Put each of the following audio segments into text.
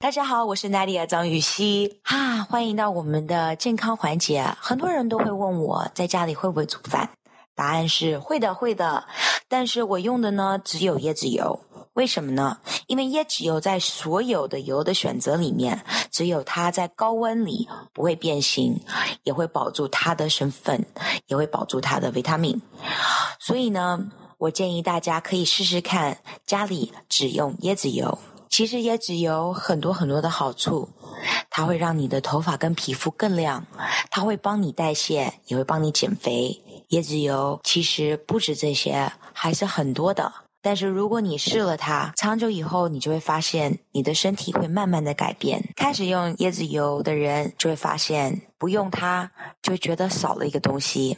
大家好，我是奈丽亚张雨绮哈，欢迎到我们的健康环节。很多人都会问我在家里会不会煮饭，答案是会的，会的。但是我用的呢只有椰子油，为什么呢？因为椰子油在所有的油的选择里面，只有它在高温里不会变形，也会保住它的身份，也会保住它的维他命。所以呢，我建议大家可以试试看，家里只用椰子油。其实椰子油很多很多的好处，它会让你的头发跟皮肤更亮，它会帮你代谢，也会帮你减肥。椰子油其实不止这些，还是很多的。但是如果你试了它，长久以后，你就会发现你的身体会慢慢的改变。开始用椰子油的人就会发现，不用它就觉得少了一个东西。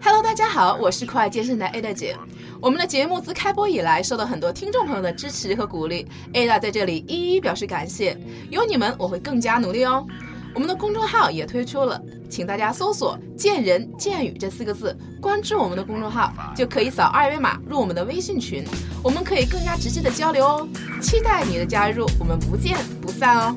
Hello，大家好，我是酷爱健身的 Ada 姐。我们的节目自开播以来，受到很多听众朋友的支持和鼓励，Ada 在这里一一表示感谢。有你们，我会更加努力哦。我们的公众号也推出了，请大家搜索“见人见语”这四个字，关注我们的公众号，就可以扫二维码入我们的微信群，我们可以更加直接的交流哦。期待你的加入，我们不见不散哦。